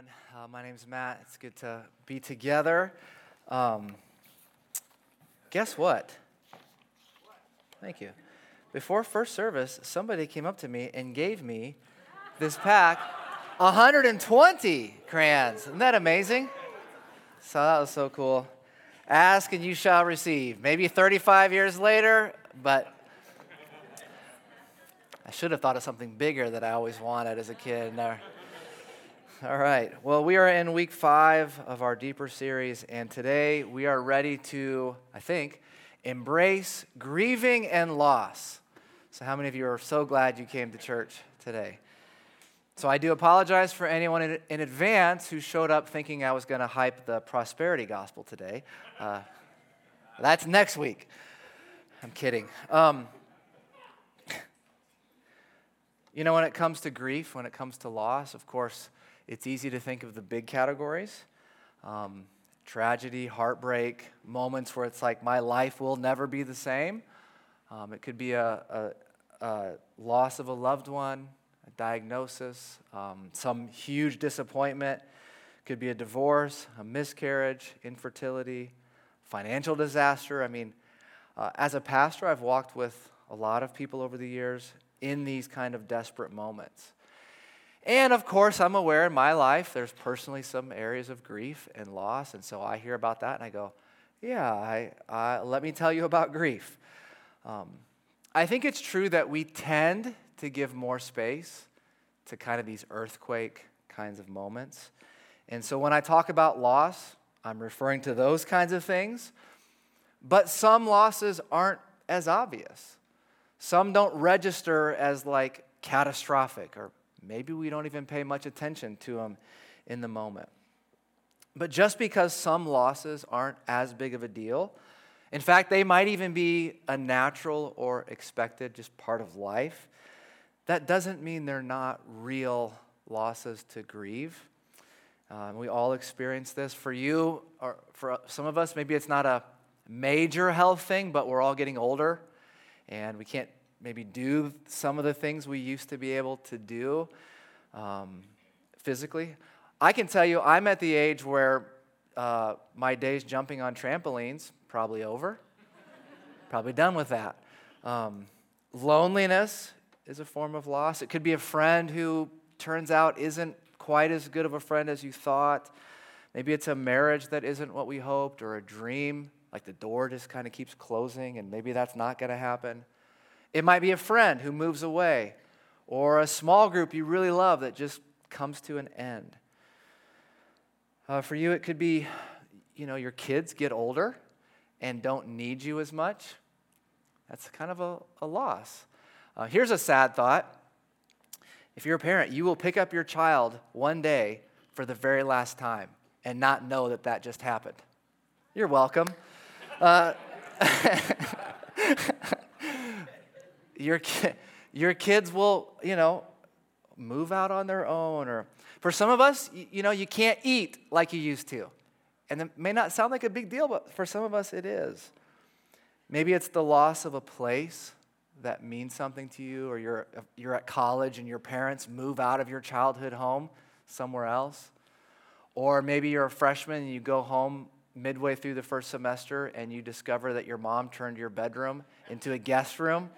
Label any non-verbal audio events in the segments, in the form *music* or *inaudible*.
everyone. Uh, my name's Matt. It's good to be together. Um, guess what? Thank you. Before first service, somebody came up to me and gave me this pack 120 crayons. Isn't that amazing? So that was so cool. Ask and you shall receive. Maybe 35 years later, but I should have thought of something bigger that I always wanted as a kid. All right. Well, we are in week five of our deeper series, and today we are ready to, I think, embrace grieving and loss. So, how many of you are so glad you came to church today? So, I do apologize for anyone in, in advance who showed up thinking I was going to hype the prosperity gospel today. Uh, that's next week. I'm kidding. Um, *laughs* you know, when it comes to grief, when it comes to loss, of course, it's easy to think of the big categories um, tragedy, heartbreak, moments where it's like, my life will never be the same. Um, it could be a, a, a, loss of a loved one, a diagnosis, um, some huge disappointment. It could be a divorce, a miscarriage, infertility, financial disaster. I mean, uh, as a pastor, I've walked with a lot of people over the years in these kind of desperate moments. And of course, I'm aware in my life there's personally some areas of grief and loss. And so I hear about that and I go, yeah, I, let me tell you about grief. Um, I think it's true that we tend to give more space to kind of these earthquake kinds of moments. And so when I talk about loss, I'm referring to those kinds of things. But some losses aren't as obvious. Some don't register as like catastrophic or Maybe we don't even pay much attention to them in the moment. But just because some losses aren't as big of a deal, in fact, they might even be a natural or expected, just part of life, that doesn't mean they're not real losses to grieve. Um, we all experience this. For you, or for some of us, maybe it's not a major health thing, but we're all getting older and we can't maybe do some of the things we used to be able to do um, physically. I can tell you, I'm at the age where uh, my days jumping on trampolines probably over, probably done with that. Um, loneliness is a form of loss. It could be a friend who turns out isn't quite as good of a friend as you thought. Maybe it's a marriage that isn't what we hoped, or a dream, like the door just kind of keeps closing, and maybe that's not going to happen. It might be a friend who moves away, or a small group you really love that just comes to an end. Uh, for you, it could be, you know, your kids get older and don't need you as much. That's kind of a, a loss. Uh, here's a sad thought. If you're a parent, you will pick up your child one day for the very last time and not know that that just happened. You're welcome. Uh, *laughs* your, *laughs* your kids will, you know, move out on their own. Or for some of us, you know, you can't eat like you used to. And it may not sound like a big deal, but for some of us, it is. Maybe it's the loss of a place that means something to you, or you're, you're at college and your parents move out of your childhood home somewhere else. Or maybe you're a freshman and you go home midway through the first semester and you discover that your mom turned your bedroom into a guest room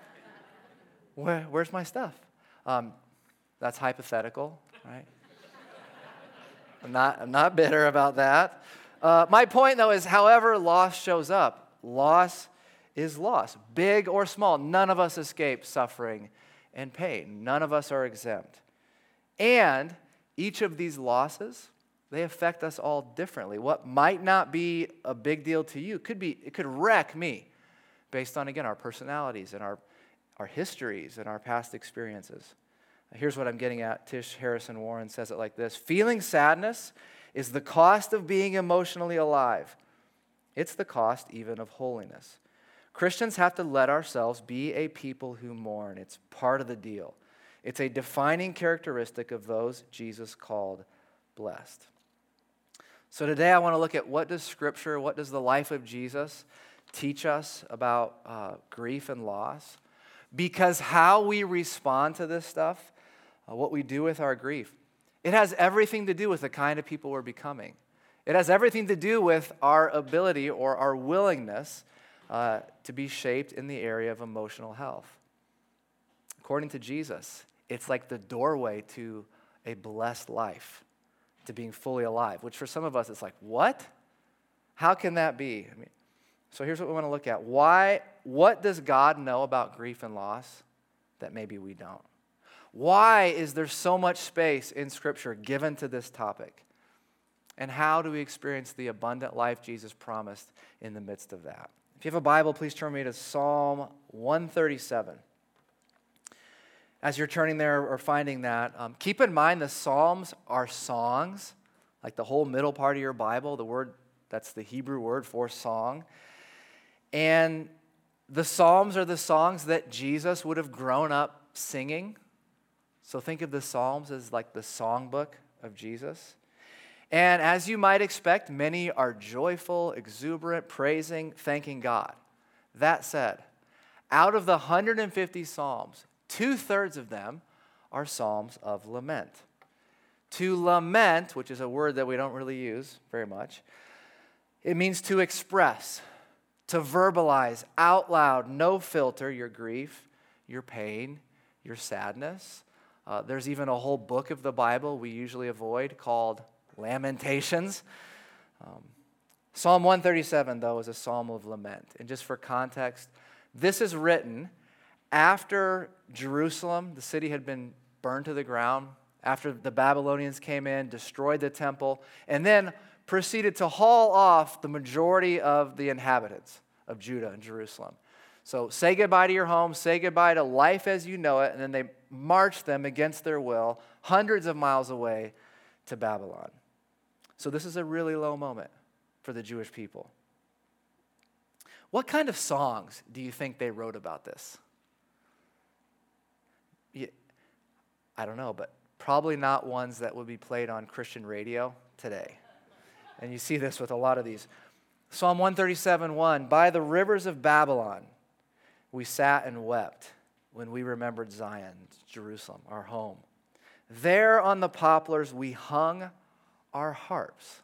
where, where's my stuff? Um, that's hypothetical, right? *laughs* I'm not, I'm not bitter about that. Uh, my point, though, is however loss shows up, loss is loss, big or small. None of us escape suffering and pain. None of us are exempt. And each of these losses, they affect us all differently. What might not be a big deal to you could be, it could wreck me based on, again, our personalities and our our histories and our past experiences. Here's what I'm getting at. Tish Harrison Warren says it like this Feeling sadness is the cost of being emotionally alive, it's the cost even of holiness. Christians have to let ourselves be a people who mourn. It's part of the deal. It's a defining characteristic of those Jesus called blessed. So today I want to look at what does Scripture, what does the life of Jesus teach us about uh, grief and loss? Because how we respond to this stuff, uh, what we do with our grief, It has everything to do with the kind of people we're becoming. It has everything to do with our ability or our willingness uh, to be shaped in the area of emotional health. According to Jesus, it's like the doorway to a blessed life, to being fully alive, which for some of us, it's like, what? How can that be? I mean, so here's what we want to look at. Why, what does God know about grief and loss that maybe we don't? Why is there so much space in Scripture given to this topic? And how do we experience the abundant life Jesus promised in the midst of that? If you have a Bible, please turn me to Psalm 137. As you're turning there or finding that, um, keep in mind the Psalms are songs, like the whole middle part of your Bible, the word that's the Hebrew word for song. And the Psalms are the songs that Jesus would have grown up singing. So think of the Psalms as like the songbook of Jesus. And as you might expect, many are joyful, exuberant, praising, thanking God. That said, out of the 150 Psalms, two thirds of them are Psalms of lament. To lament, which is a word that we don't really use very much, it means to express, to verbalize out loud, no filter, your grief, your pain, your sadness. Uh, there's even a whole book of the Bible we usually avoid called Lamentations. Um, psalm 137, though, is a psalm of lament. And just for context, this is written after Jerusalem, the city had been burned to the ground, after the Babylonians came in, destroyed the temple, and then proceeded to haul off the majority of the inhabitants of Judah and Jerusalem. So say goodbye to your home, say goodbye to life as you know it, and then they marched them against their will hundreds of miles away to Babylon. So, this is a really low moment for the Jewish people. What kind of songs do you think they wrote about this? I don't know, but probably not ones that would be played on Christian radio today. And you see this with a lot of these. Psalm 137 1 By the rivers of Babylon, we sat and wept when we remembered Zion, Jerusalem, our home. There on the poplars, we hung our harps.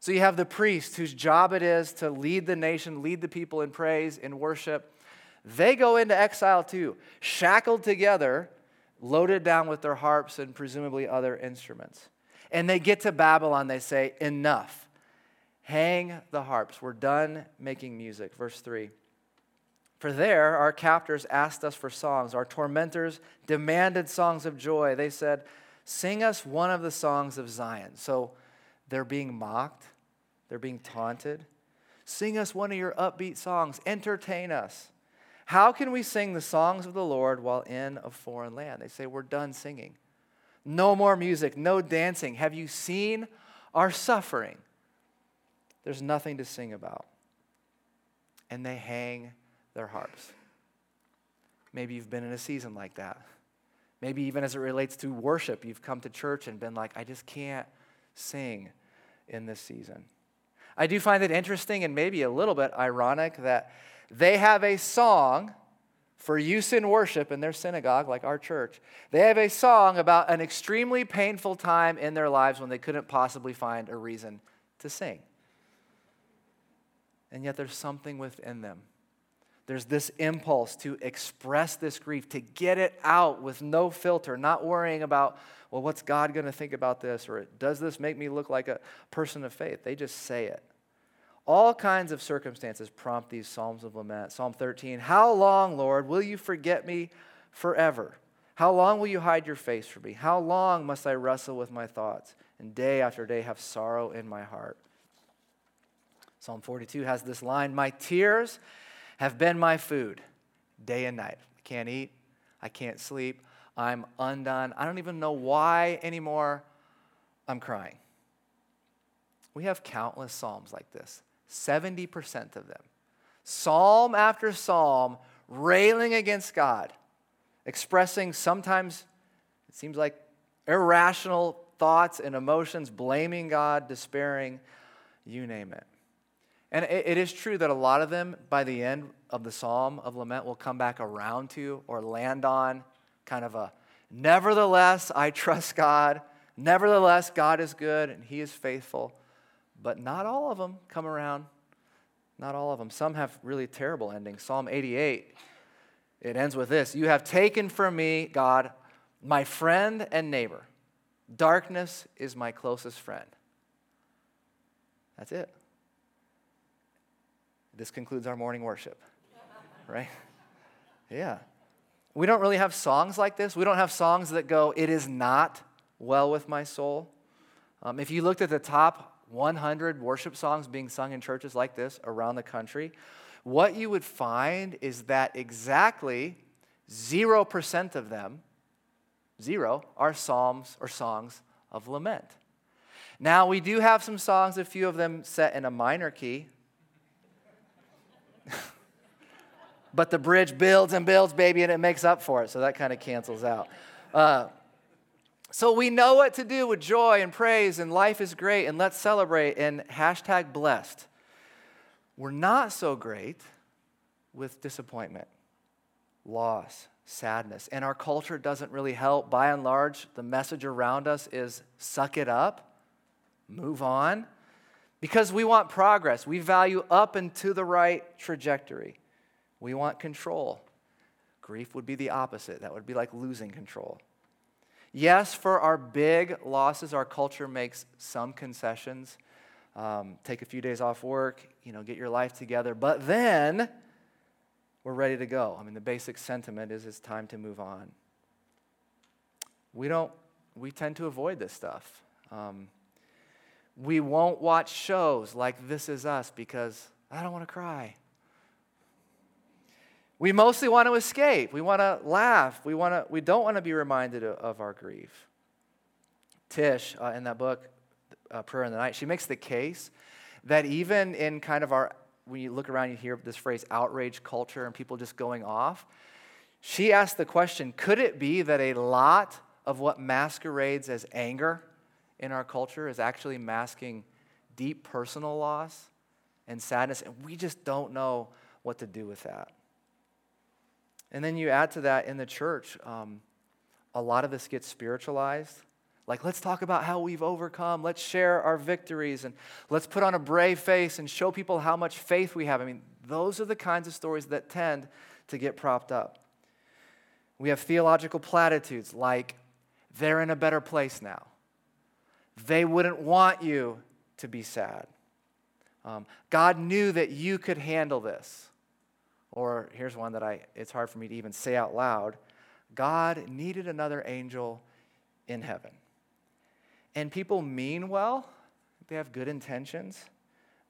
So you have the priest whose job it is to lead the nation, lead the people in praise, in worship. They go into exile too, shackled together, loaded down with their harps and presumably other instruments. And they get to Babylon, they say, Enough. Hang the harps. We're done making music. Verse 3. For there, our captors asked us for songs. Our tormentors demanded songs of joy. They said, Sing us one of the songs of Zion. So they're being mocked, they're being taunted. Sing us one of your upbeat songs, entertain us. How can we sing the songs of the Lord while in a foreign land? They say, We're done singing. No more music, no dancing. Have you seen our suffering? There's nothing to sing about. And they hang their harps. Maybe you've been in a season like that. Maybe even as it relates to worship, you've come to church and been like, I just can't sing in this season. I do find it interesting and maybe a little bit ironic that they have a song for use in worship in their synagogue, like our church. They have a song about an extremely painful time in their lives when they couldn't possibly find a reason to sing. And yet there's something within them there's this impulse to express this grief, to get it out with no filter, not worrying about, well, what's God going to think about this? Or does this make me look like a person of faith? They just say it. All kinds of circumstances prompt these Psalms of lament. Psalm 13 How long, Lord, will you forget me forever? How long will you hide your face from me? How long must I wrestle with my thoughts and day after day have sorrow in my heart? Psalm 42 has this line My tears have been my food day and night. I can't eat, I can't sleep, I'm undone. I don't even know why anymore I'm crying. We have countless Psalms like this, 70% of them. Psalm after psalm, railing against God, expressing sometimes, it seems like, irrational thoughts and emotions, blaming God, despairing, you name it. And it, it is true that a lot of them, by the end of the Psalm of Lament, will come back around to or land on kind of a, nevertheless, I trust God. Nevertheless, God is good and he is faithful, but not all of them come around. Not all of them. Some have really terrible endings. Psalm 88, it ends with this You have taken from me, God, my friend and neighbor. Darkness is my closest friend. That's it. This concludes our morning worship, *laughs* right? Yeah. We don't really have songs like this. We don't have songs that go, It is not well with my soul. Um, if you looked at the top 100 worship songs being sung in churches like this around the country, what you would find is that exactly 0% of them, zero, are psalms or songs of lament. Now, we do have some songs, a few of them set in a minor key. *laughs* but the bridge builds and builds, baby, and it makes up for it. So that kind of cancels out. Uh, so we know what to do with joy and praise, and life is great, and let's celebrate, and hashtag blessed. We're not so great with disappointment, loss, sadness. And our culture doesn't really help. By and large, the message around us is suck it up, move on, because we want progress. We value up and to the right trajectory. We want control. Grief would be the opposite. That would be like losing control. Yes, for our big losses, our culture makes some concessions. Um, take a few days off work, you know, get your life together. But then we're ready to go. I mean, the basic sentiment is it's time to move on. We don't, we tend to avoid this stuff. Um, we won't watch shows like This Is Us because I don't want to cry. We mostly want to escape. We want to laugh. We, want to, we don't want to be reminded of, our grief. Tish, uh, in that book, uh, Prayer in the Night, she makes the case that even in kind of our, when you look around, you hear this phrase outrage culture and people just going off. She asked the question could it be that a lot of what masquerades as anger in our culture is actually masking deep personal loss and sadness? And we just don't know what to do with that. And then you add to that in the church, um, a lot of this gets spiritualized. Like, let's talk about how we've overcome. Let's share our victories and let's put on a brave face and show people how much faith we have. I mean, those are the kinds of stories that tend to get propped up. We have theological platitudes like, they're in a better place now. They wouldn't want you to be sad. Um, God knew that you could handle this. Or here's one that I, it's hard for me to even say out loud God needed another angel in heaven. And people mean well, they have good intentions,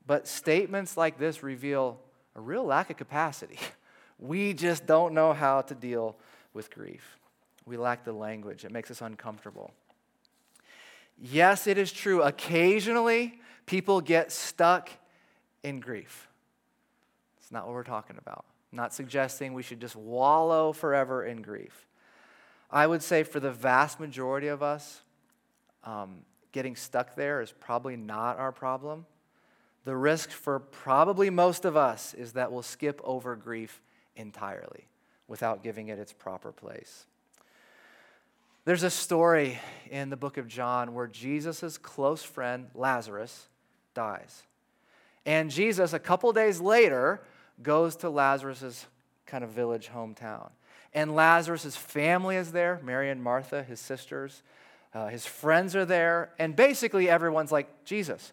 but statements like this reveal a real lack of capacity. *laughs* We just don't know how to deal with grief. We lack the language, it makes us uncomfortable. Yes, it is true. Occasionally, people get stuck in grief. It's not what we're talking about not suggesting we should just wallow forever in grief. I would say for the vast majority of us, um, getting stuck there is probably not our problem. The risk for probably most of us is that we'll skip over grief entirely without giving it its proper place. There's a story in the book of John where Jesus' close friend, Lazarus, dies. And Jesus, a couple days later, goes to Lazarus' kind of village hometown. And Lazarus' family is there Mary and Martha, his sisters. Uh, his friends are there. And basically, everyone's like, Jesus,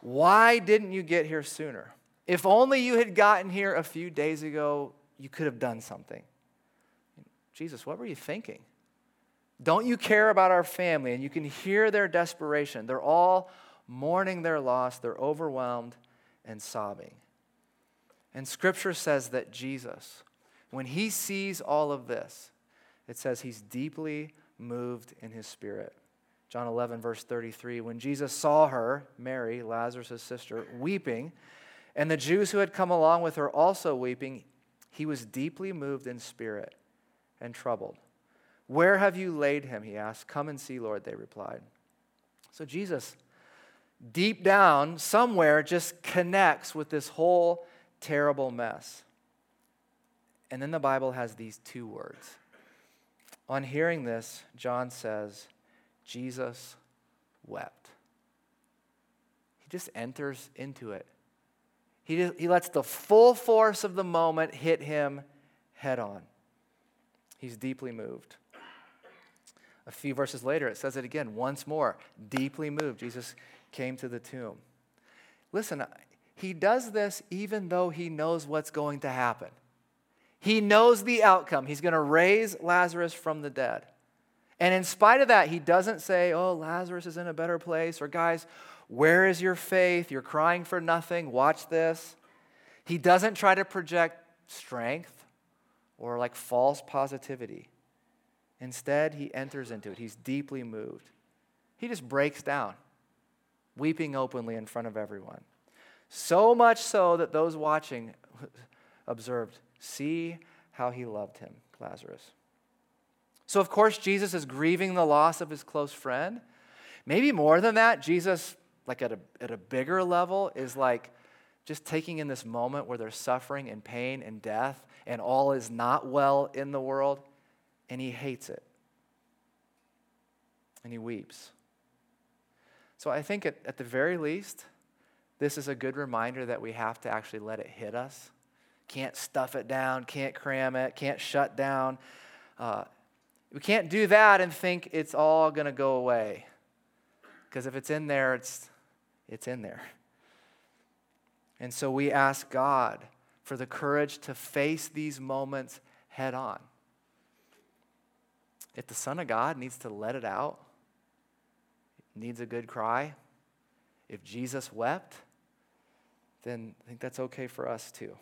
why didn't you get here sooner? If only you had gotten here a few days ago, you could have done something. Jesus, what were you thinking? Don't you care about our family? And you can hear their desperation. They're all mourning their loss, they're overwhelmed and sobbing. And scripture says that Jesus, when he sees all of this, it says he's deeply moved in his spirit. John 11, verse 33, when Jesus saw her, Mary, Lazarus' sister, weeping, and the Jews who had come along with her also weeping, he was deeply moved in spirit and troubled. Where have you laid him? He asked. Come and see, Lord, they replied. So Jesus, deep down, somewhere, just connects with this whole terrible mess. And then the Bible has these two words. On hearing this, John says, Jesus wept. He just enters into it. He, he lets the full force of the moment hit him head on. He's deeply moved. A few verses later, it says it again, once more, deeply moved. Jesus came to the tomb. Listen, he does this even though he knows what's going to happen. He knows the outcome. He's going to raise Lazarus from the dead. And in spite of that, he doesn't say, Oh, Lazarus is in a better place, or guys, where is your faith? You're crying for nothing. Watch this. He doesn't try to project strength or like false positivity. Instead, he enters into it. He's deeply moved. He just breaks down, weeping openly in front of everyone. So much so that those watching *laughs* observed, see how he loved him, Lazarus. So, of course, Jesus is grieving the loss of his close friend. Maybe more than that, Jesus, like at a, at a bigger level, is like just taking in this moment where there's suffering and pain and death and all is not well in the world, and he hates it. And he weeps. So I think at, at the very least, this is a good reminder that we have to actually let it hit us. Can't stuff it down, can't cram it, can't shut down. Uh, we can't do that and think it's all going to go away. Because if it's in there, it's, it's in there. And so we ask God for the courage to face these moments head on. If the Son of God needs to let it out, needs a good cry, if Jesus wept, then I think that's okay for us too.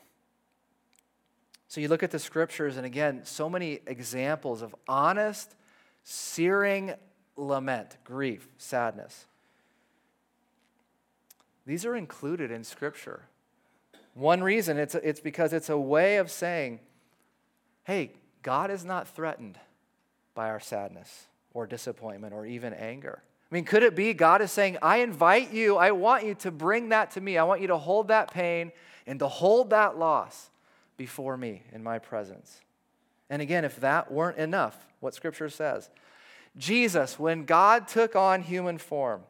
So you look at the scriptures, and again, so many examples of honest, searing lament, grief, sadness. These are included in scripture. One reason it's, it's because it's a way of saying, hey, God is not threatened by our sadness or disappointment or even anger. I mean, could it be God is saying, I invite you, I want you to bring that to me. I want you to hold that pain and to hold that loss before me in my presence. And again, if that weren't enough, what Scripture says, Jesus, when God took on human form,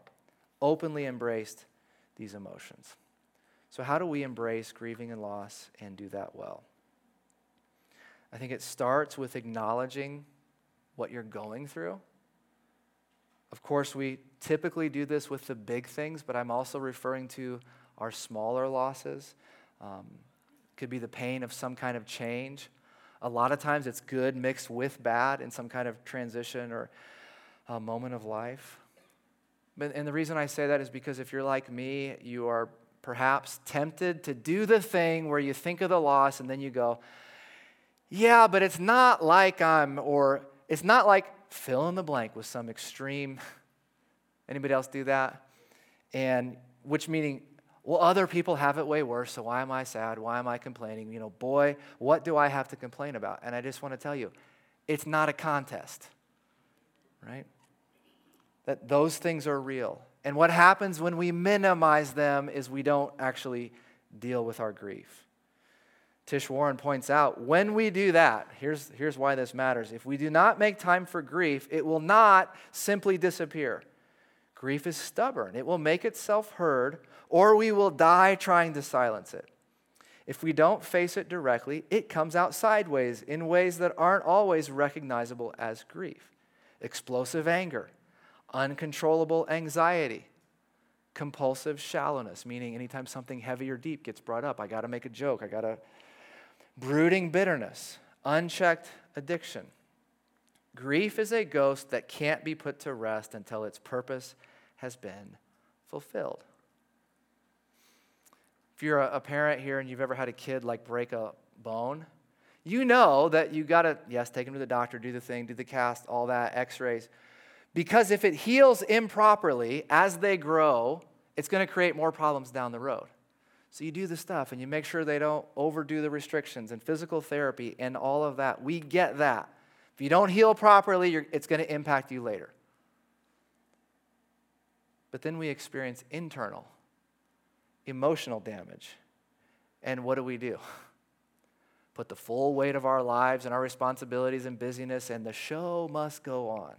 openly embraced these emotions. So, how do we embrace grieving and loss and do that well? I think it starts with acknowledging what you're going through. Of course, we typically do this with the big things, but I'm also referring to our smaller losses. Um, could be the pain of some kind of change. A lot of times it's good mixed with bad in some kind of transition or a moment of life. But, and the reason I say that is because if you're like me, you are perhaps tempted to do the thing where you think of the loss and then you go, yeah, but it's not like I'm, or it's not like fill in the blank with some extreme. *laughs* Anybody else do that? And which meaning, well, other people have it way worse, so why am I sad? Why am I complaining? You know, boy, what do I have to complain about? And I just want to tell you, it's not a contest, right? That those things are real. And what happens when we minimize them is we don't actually deal with our grief. Tish Warren points out when we do that, here's, here's why this matters. If we do not make time for grief, it will not simply disappear. Grief is stubborn, it will make itself heard, or we will die trying to silence it. If we don't face it directly, it comes out sideways in ways that aren't always recognizable as grief. Explosive anger, uncontrollable anxiety, compulsive shallowness, meaning anytime something heavy or deep gets brought up, I got to make a joke, I got to. Brooding bitterness, unchecked addiction. Grief is a ghost that can't be put to rest until its purpose has been fulfilled. If you're a parent here and you've ever had a kid like break a bone, you know that you got to, yes, take him to the doctor, do the thing, do the cast, all that, x rays. Because if it heals improperly as they grow, it's going to create more problems down the road. So you do the stuff and you make sure they don't overdo the restrictions and physical therapy and all of that. We get that. If you don't heal properly, it's going to impact you later. But then we experience internal, emotional damage. And what do we do? Put the full weight of our lives and our responsibilities and busyness, and the show must go on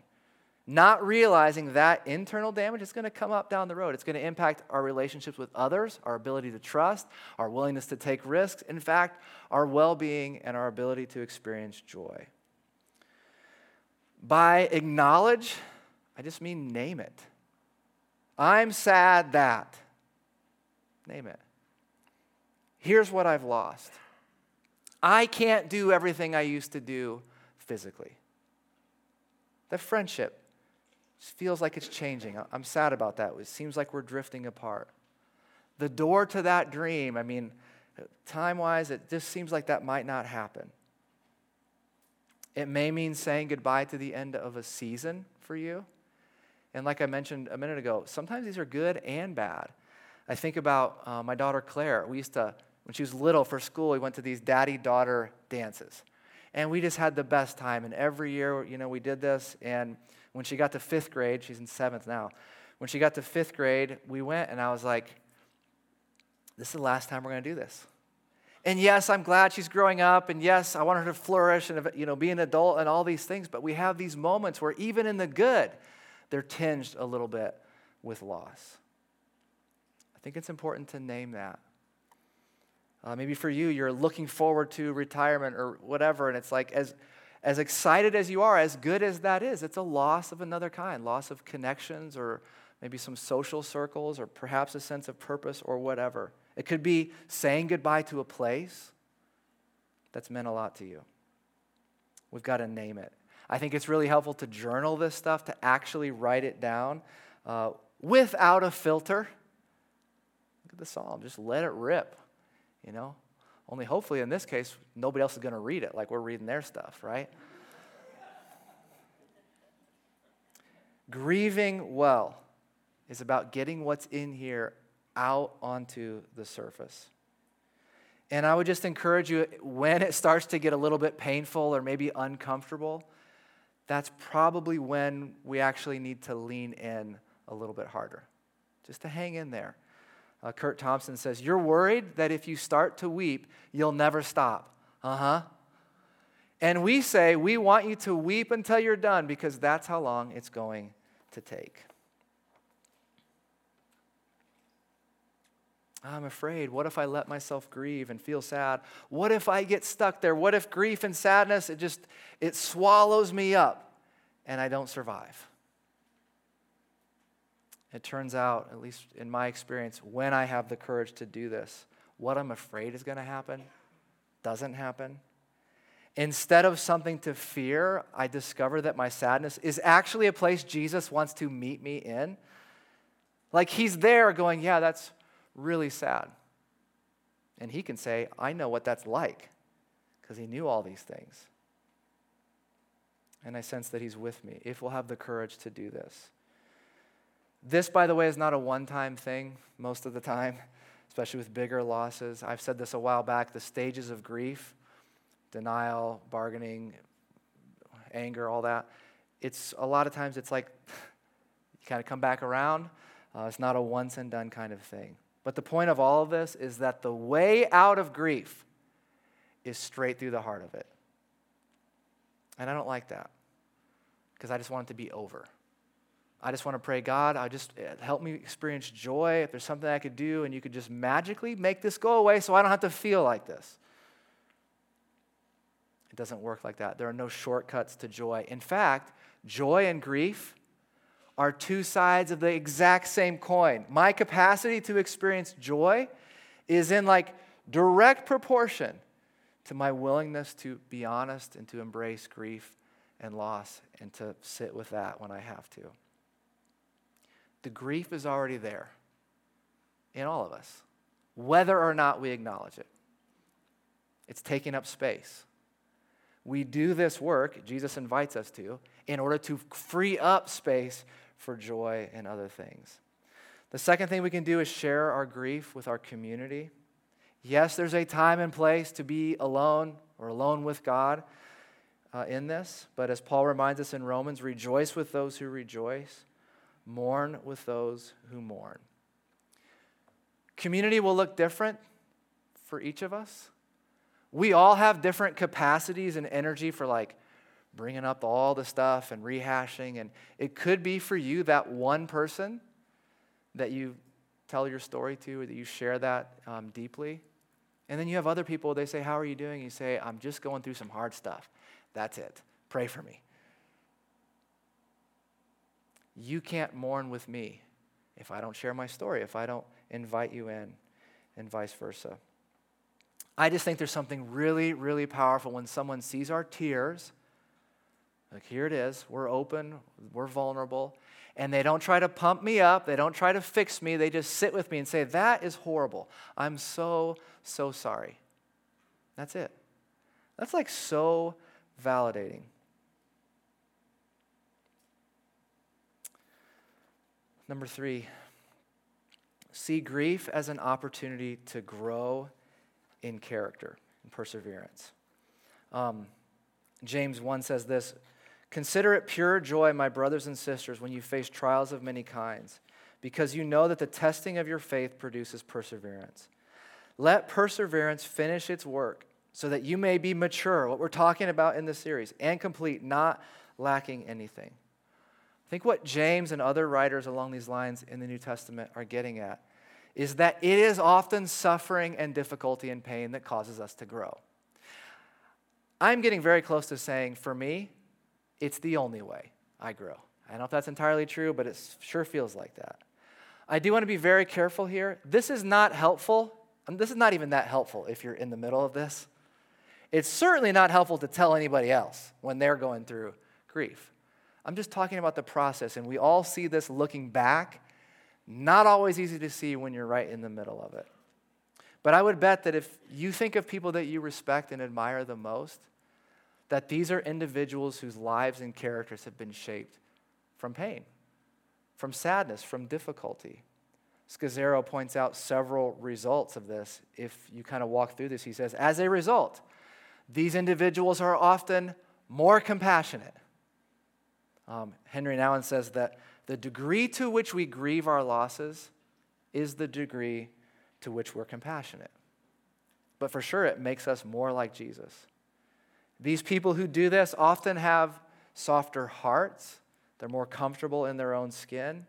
not realizing that internal damage is going to come up down the road. It's going to impact our relationships with others, our ability to trust, our willingness to take risks, in fact, our well being and our ability to experience joy. By acknowledge, I just mean name it. I'm sad that. Name it. Here's what I've lost I can't do everything I used to do physically. The friendship feels like it's changing. I'm sad about that. It seems like we're drifting apart. The door to that dream, I mean, time wise, it just seems like that might not happen. It may mean saying goodbye to the end of a season for you. And like I mentioned a minute ago, sometimes these are good and bad. I think about uh, my daughter Claire. We used to, when she was little for school, we went to these daddy daughter dances. And we just had the best time. And every year, you know, we did this. And when she got to fifth grade, she's in seventh now. When she got to fifth grade, we went, and I was like, this is the last time we're going to do this. And yes, I'm glad she's growing up, and yes, I want her to flourish and you know, be an adult and all these things, but we have these moments where even in the good, they're tinged a little bit with loss. I think it's important to name that. Uh, maybe for you, you're looking forward to retirement or whatever, and it's like, as, as excited as you are, as good as that is, it's a loss of another kind loss of connections or maybe some social circles or perhaps a sense of purpose or whatever. It could be saying goodbye to a place that's meant a lot to you. We've got to name it. I think it's really helpful to journal this stuff, to actually write it down uh, without a filter. Look at the psalm, just let it rip, you know? Only hopefully in this case, nobody else is going to read it like we're reading their stuff, right? Grieving well is about getting what's in here out onto the surface. And I would just encourage you when it starts to get a little bit painful or maybe uncomfortable, that's probably when we actually need to lean in a little bit harder, just to hang in there. Uh, Curt Thompson says, You're worried that if you start to weep, you'll never stop. Uh huh. And we say, We want you to weep until you're done because that's how long it's going to take. I'm afraid. What if I let myself grieve and feel sad? What if I get stuck there? What if grief and sadness it just it swallows me up and I don't survive? It turns out, at least in my experience, when I have the courage to do this, what I'm afraid is going to happen doesn't happen. Instead of something to fear, I discover that my sadness is actually a place Jesus wants to meet me in. Like he's there going, Yeah, that's really sad. And he can say, I know what that's like because he knew all these things. And I sense that he's with me if we'll have the courage to do this. This, by the way, is not a one time thing most of the time, *laughs* especially with bigger losses. I've said this a while back the stages of grief, denial, bargaining, anger, all that. It's a lot of times it's like *laughs* you kind of come back around. Uh, it's not a once and done kind of thing. But the point of all of this is that the way out of grief is straight through the heart of it. And I don't like that because I just want it to be over. I just want to pray, God, I just eh, help me experience joy. If there's something I could do and you could just magically make this go away so I don't have to feel like this. It doesn't work like that. There are no shortcuts to joy. In fact, joy and grief are two sides of the exact same coin. My capacity to experience joy is in like direct proportion to my willingness to be honest and to embrace grief and loss and to sit with that when I have to. The grief is already there in all of us, whether or not we acknowledge it. It's taking up space. We do this work, Jesus invites us to, in order to free up space for joy and other things. The second thing we can do is share our grief with our community. Yes, there's a time and place to be alone or alone with God uh, in this, but as Paul reminds us in Romans, rejoice with those who rejoice mourn with those who mourn. Community will look different for each of us. We all have different capacities and energy for like bringing up all the stuff and rehashing. And it could be for you that one person that you tell your story to or that you share that um, deeply. And then you have other people, they say, How are you doing? You say, I'm just going through some hard stuff. That's it. Pray for me. You can't mourn with me if I don't share my story, if I don't invite you in, and vice versa. I just think there's something really, really powerful when someone sees our tears. Like, here it is. We're open, we're vulnerable. And they don't try to pump me up, they don't try to fix me. They just sit with me and say, That is horrible. I'm so, so sorry. That's it. That's like so validating. Number three, see grief as an opportunity to grow in character and perseverance. Um, James 1 says this Consider it pure joy, my brothers and sisters, when you face trials of many kinds, because you know that the testing of your faith produces perseverance. Let perseverance finish its work so that you may be mature, what we're talking about in this series, and complete, not lacking anything think what James and other writers along these lines in the New Testament are getting at is that it is often suffering and difficulty and pain that causes us to grow. I'm getting very close to saying, for me, it's the only way I grow. I don't know if that's entirely true, but it sure feels like that. I do want to be very careful here. This is not helpful. And this is not even that helpful if you're in the middle of this. It's certainly not helpful to tell anybody else when they're going through grief. I'm just talking about the process, and we all see this looking back. Not always easy to see when you're right in the middle of it. But I would bet that if you think of people that you respect and admire the most, that these are individuals whose lives and characters have been shaped from pain, from sadness, from difficulty. Scazzero points out several results of this. If you kind of walk through this, he says, as a result, these individuals are often more compassionate, um, Henry Nouwen says that the degree to which we grieve our losses is the degree to which we're compassionate. But for sure, it makes us more like Jesus. These people who do this often have softer hearts, they're more comfortable in their own skin.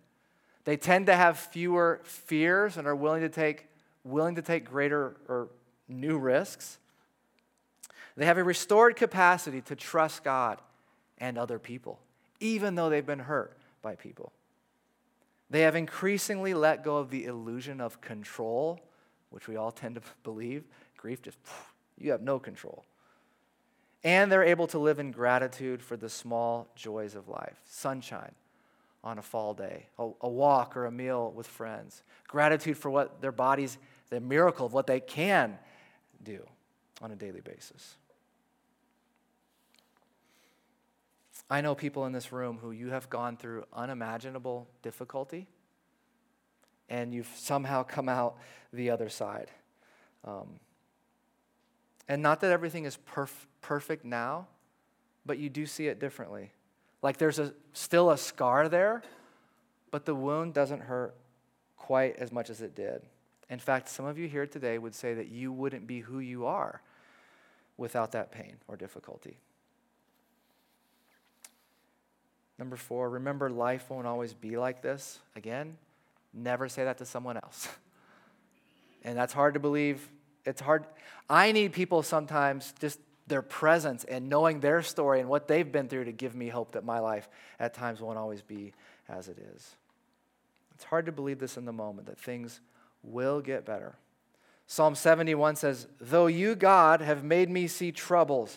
They tend to have fewer fears and are willing to take, willing to take greater or new risks. They have a restored capacity to trust God and other people even though they've been hurt by people. They have increasingly let go of the illusion of control, which we all tend to *laughs* believe. Grief just, you have no control. And they're able to live in gratitude for the small joys of life sunshine on a fall day, a, a walk or a meal with friends, gratitude for what their bodies, the miracle of what they can do on a daily basis. I know people in this room who you have gone through unimaginable difficulty and you've somehow come out the other side. Um, and not that everything is perf- perfect now, but you do see it differently. Like there's a, still a scar there, but the wound doesn't hurt quite as much as it did. In fact, some of you here today would say that you wouldn't be who you are without that pain or difficulty. Number four, remember life won't always be like this. Again, never say that to someone else. *laughs* and that's hard to believe. It's hard. I need people sometimes just their presence and knowing their story and what they've been through to give me hope that my life at times won't always be as it is. It's hard to believe this in the moment that things will get better. Psalm 71 says, Though you, God, have made me see troubles,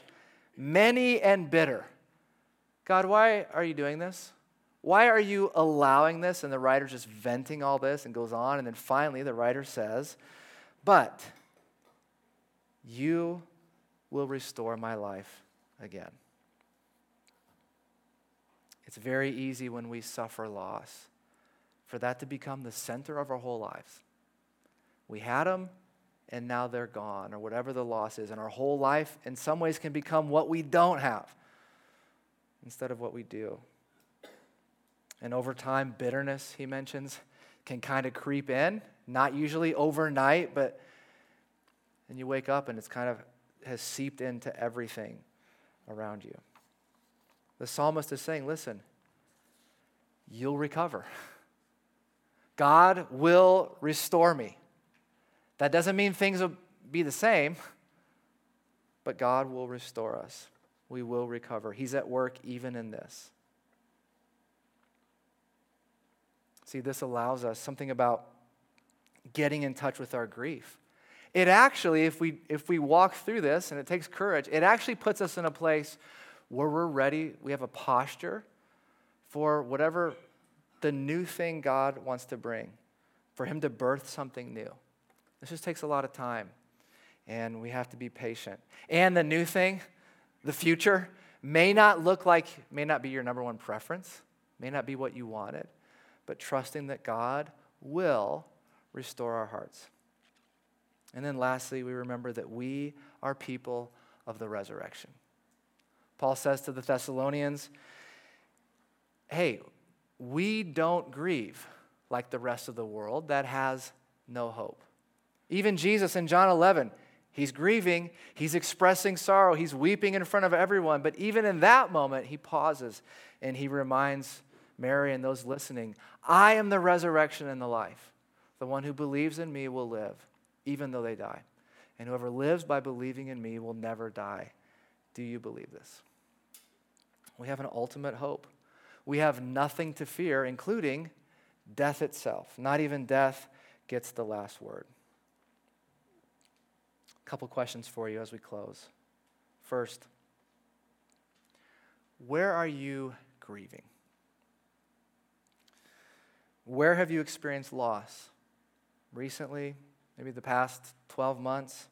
many and bitter, God, why are you doing this? Why are you allowing this? And the writer's just venting all this and goes on. And then finally, the writer says, But you will restore my life again. It's very easy when we suffer loss for that to become the center of our whole lives. We had them, and now they're gone, or whatever the loss is. And our whole life, in some ways, can become what we don't have instead of what we do. And over time, bitterness, he mentions, can kind of creep in, not usually overnight, but and you wake up and it's kind of has seeped into everything around you. The psalmist is saying, listen, you'll recover. God will restore me. That doesn't mean things will be the same, but God will restore us. We will recover. He's at work even in this. See, this allows us something about getting in touch with our grief. It actually, if we, if we walk through this, and it takes courage, it actually puts us in a place where we're ready, we have a posture for whatever the new thing God wants to bring, for Him to birth something new. This just takes a lot of time, and we have to be patient. And the new thing, the future, may not look like, may not be your number one preference, may not be what you wanted, but trusting that God will restore our hearts. And then lastly, we remember that we are people of the resurrection. Paul says to the Thessalonians, hey, we don't grieve like the rest of the world that has no hope. Even Jesus in John 11, he's grieving, he's expressing sorrow, he's weeping in front of everyone. But even in that moment, he pauses and he reminds Mary and those listening I am the resurrection and the life. The one who believes in me will live, even though they die. And whoever lives by believing in me will never die. Do you believe this? We have an ultimate hope. We have nothing to fear, including death itself. Not even death gets the last word. A couple questions for you as we close. First, where are you grieving? Where have you experienced loss? Recently, maybe the past 12 months?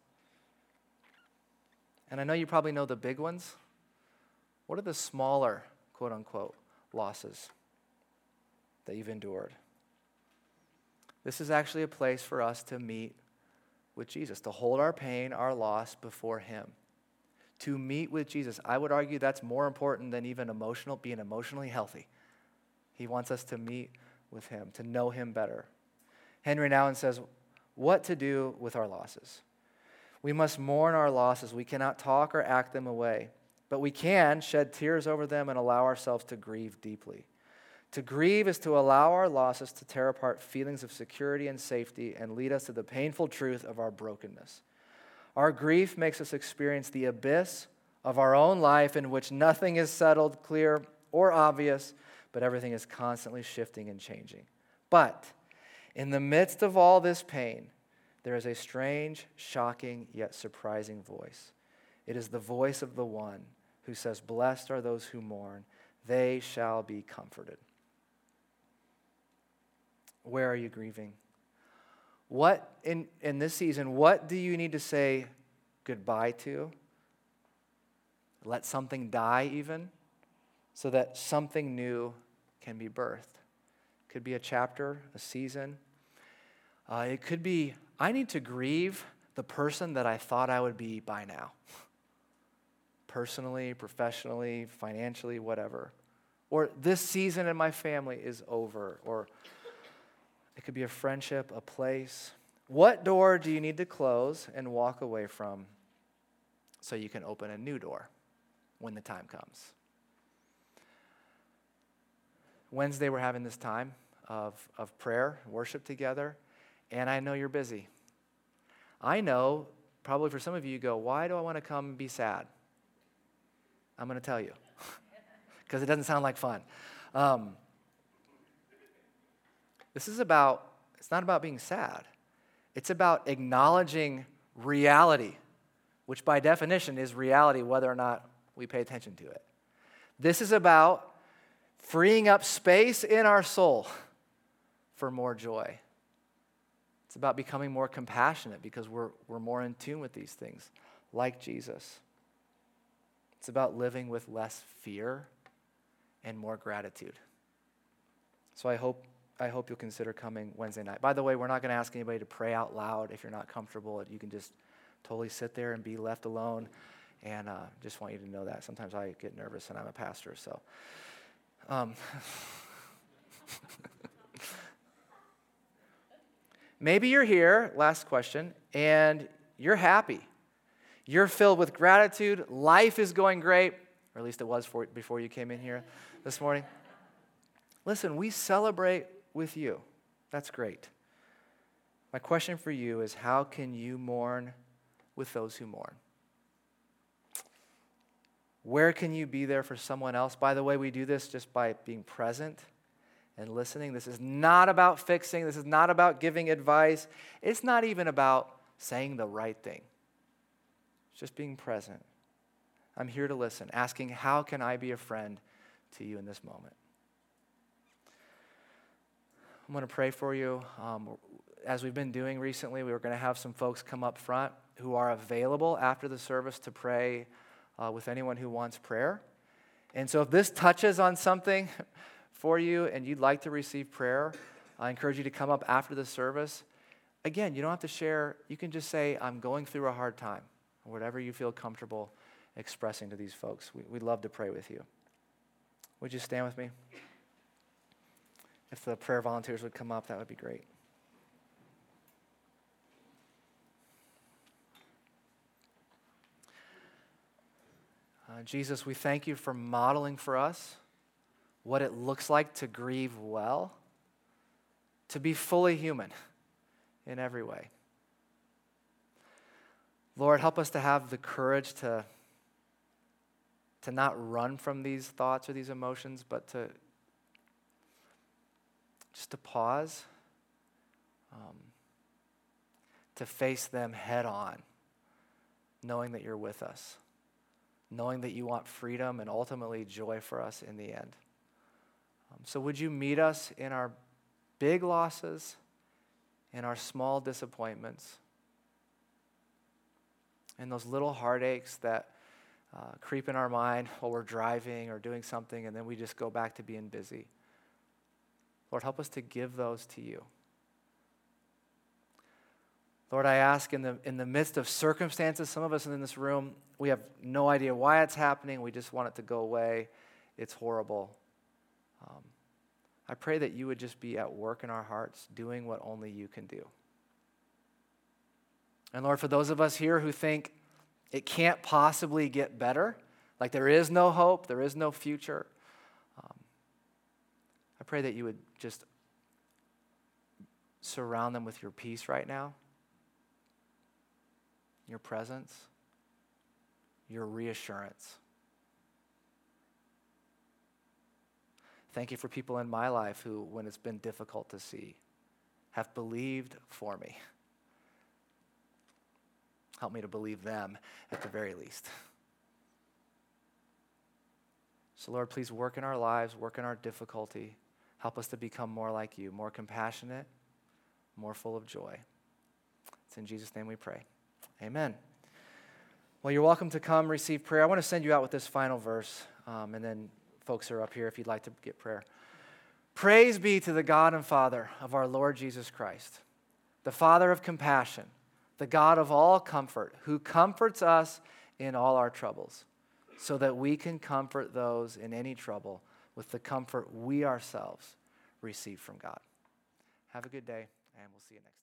And I know you probably know the big ones. What are the smaller, quote unquote, losses that you've endured? This is actually a place for us to meet with Jesus, to hold our pain, our loss before Him. To meet with Jesus. I would argue that's more important than even emotional, being emotionally healthy. He wants us to meet with Him, to know Him better. Henry Nouwen says, What to do with our losses? We must mourn our losses. We cannot talk or act them away, but we can shed tears over them and allow ourselves to grieve deeply. To grieve is to allow our losses to tear apart feelings of security and safety and lead us to the painful truth of our brokenness. Our grief makes us experience the abyss of our own life in which nothing is settled, clear, or obvious, but everything is constantly shifting and changing. But in the midst of all this pain, there is a strange, shocking, yet surprising voice. It is the voice of the one who says, Blessed are those who mourn, they shall be comforted. Where are you grieving? What in, in this season, what do you need to say goodbye to? Let something die, even, so that something new can be birthed. Could be a chapter, a season. Uh, it could be, I need to grieve the person that I thought I would be by now. *laughs* Personally, professionally, financially, whatever. Or this season in my family is over. Or it could be a friendship, a place. What door do you need to close and walk away from so you can open a new door when the time comes? Wednesday, we're having this time of, of prayer, worship together, and I know you're busy. I know, probably for some of you, you go, Why do I want to come and be sad? I'm going to tell you, *laughs* because it doesn't sound like fun. Um, this is about, it's not about being sad, it's about acknowledging reality, which by definition is reality whether or not we pay attention to it. This is about freeing up space in our soul for more joy. It's about becoming more compassionate because we're, we're more in tune with these things, like Jesus. It's about living with less fear and more gratitude. So I hope, I hope you'll consider coming Wednesday night. By the way, we're not going to ask anybody to pray out loud if you're not comfortable. You can just totally sit there and be left alone. And uh, just want you to know that. Sometimes I get nervous and I'm a pastor, so. Um, *laughs* maybe you're here, last question, and you're happy. You're filled with gratitude. Life is going great. or at least it was for, before you came in here this morning. Listen, we celebrate with you. That's great. My question for you is how can you mourn with those who mourn? Where can you be there for someone else? By the way, we do this just by being present and listening. This is not about fixing, this is not about giving advice, it's not even about saying the right thing. It's just being present. I'm here to listen, asking, How can I be a friend to you in this moment? I'm going to pray for you. Um, as we've been doing recently, we were going to have some folks come up front who are available after the service to pray uh, with anyone who wants prayer. And so, if this touches on something *laughs* for you and you'd like to receive prayer, I encourage you to come up after the service. Again, you don't have to share, you can just say, I'm going through a hard time, or whatever you feel comfortable expressing to these folks. We, would love to pray with you. Would you stand with me? If the prayer volunteers would come up, that would be great. Uh, Jesus, we thank you for modeling for us what it looks like to grieve well, to be fully human in every way. Lord, help us to have the courage to, to not run from these thoughts or these emotions, but to just to pause, um, to face them head on, knowing that you're with us, knowing that you want freedom and ultimately joy for us in the end. Um, so, would you meet us in our big losses, in our small disappointments, in those little heartaches that uh, creep in our mind while we're driving or doing something, and then we just go back to being busy? Lord, help us to give those to you. Lord, I ask in the, in the midst of circumstances, some of us in this room, we have no idea why it's happening. We just want it to go away. It's horrible. Um, I pray that you would just be at work in our hearts, doing what only you can do. And Lord, for those of us here who think it can't possibly get better, like there is no hope, there is no future, I pray that you would just surround them with your peace right now, your presence, your reassurance. Thank you for people in my life who, when it's been difficult to see, have believed for me. Help me to believe them at the very least. So, Lord, please work in our lives, work in our difficulty. Help us to become more like you, more compassionate, more full of joy. It's in Jesus' name we pray. Amen. Well, you're welcome to come receive prayer. I want to send you out with this final verse, um, and then folks are up here if you'd like to get prayer. Praise be to the God and Father of our Lord Jesus Christ, the Father of compassion, the God of all comfort, who comforts us in all our troubles, so that we can comfort those in any trouble with the comfort we ourselves receive from God. Have a good day, and we'll see you next time.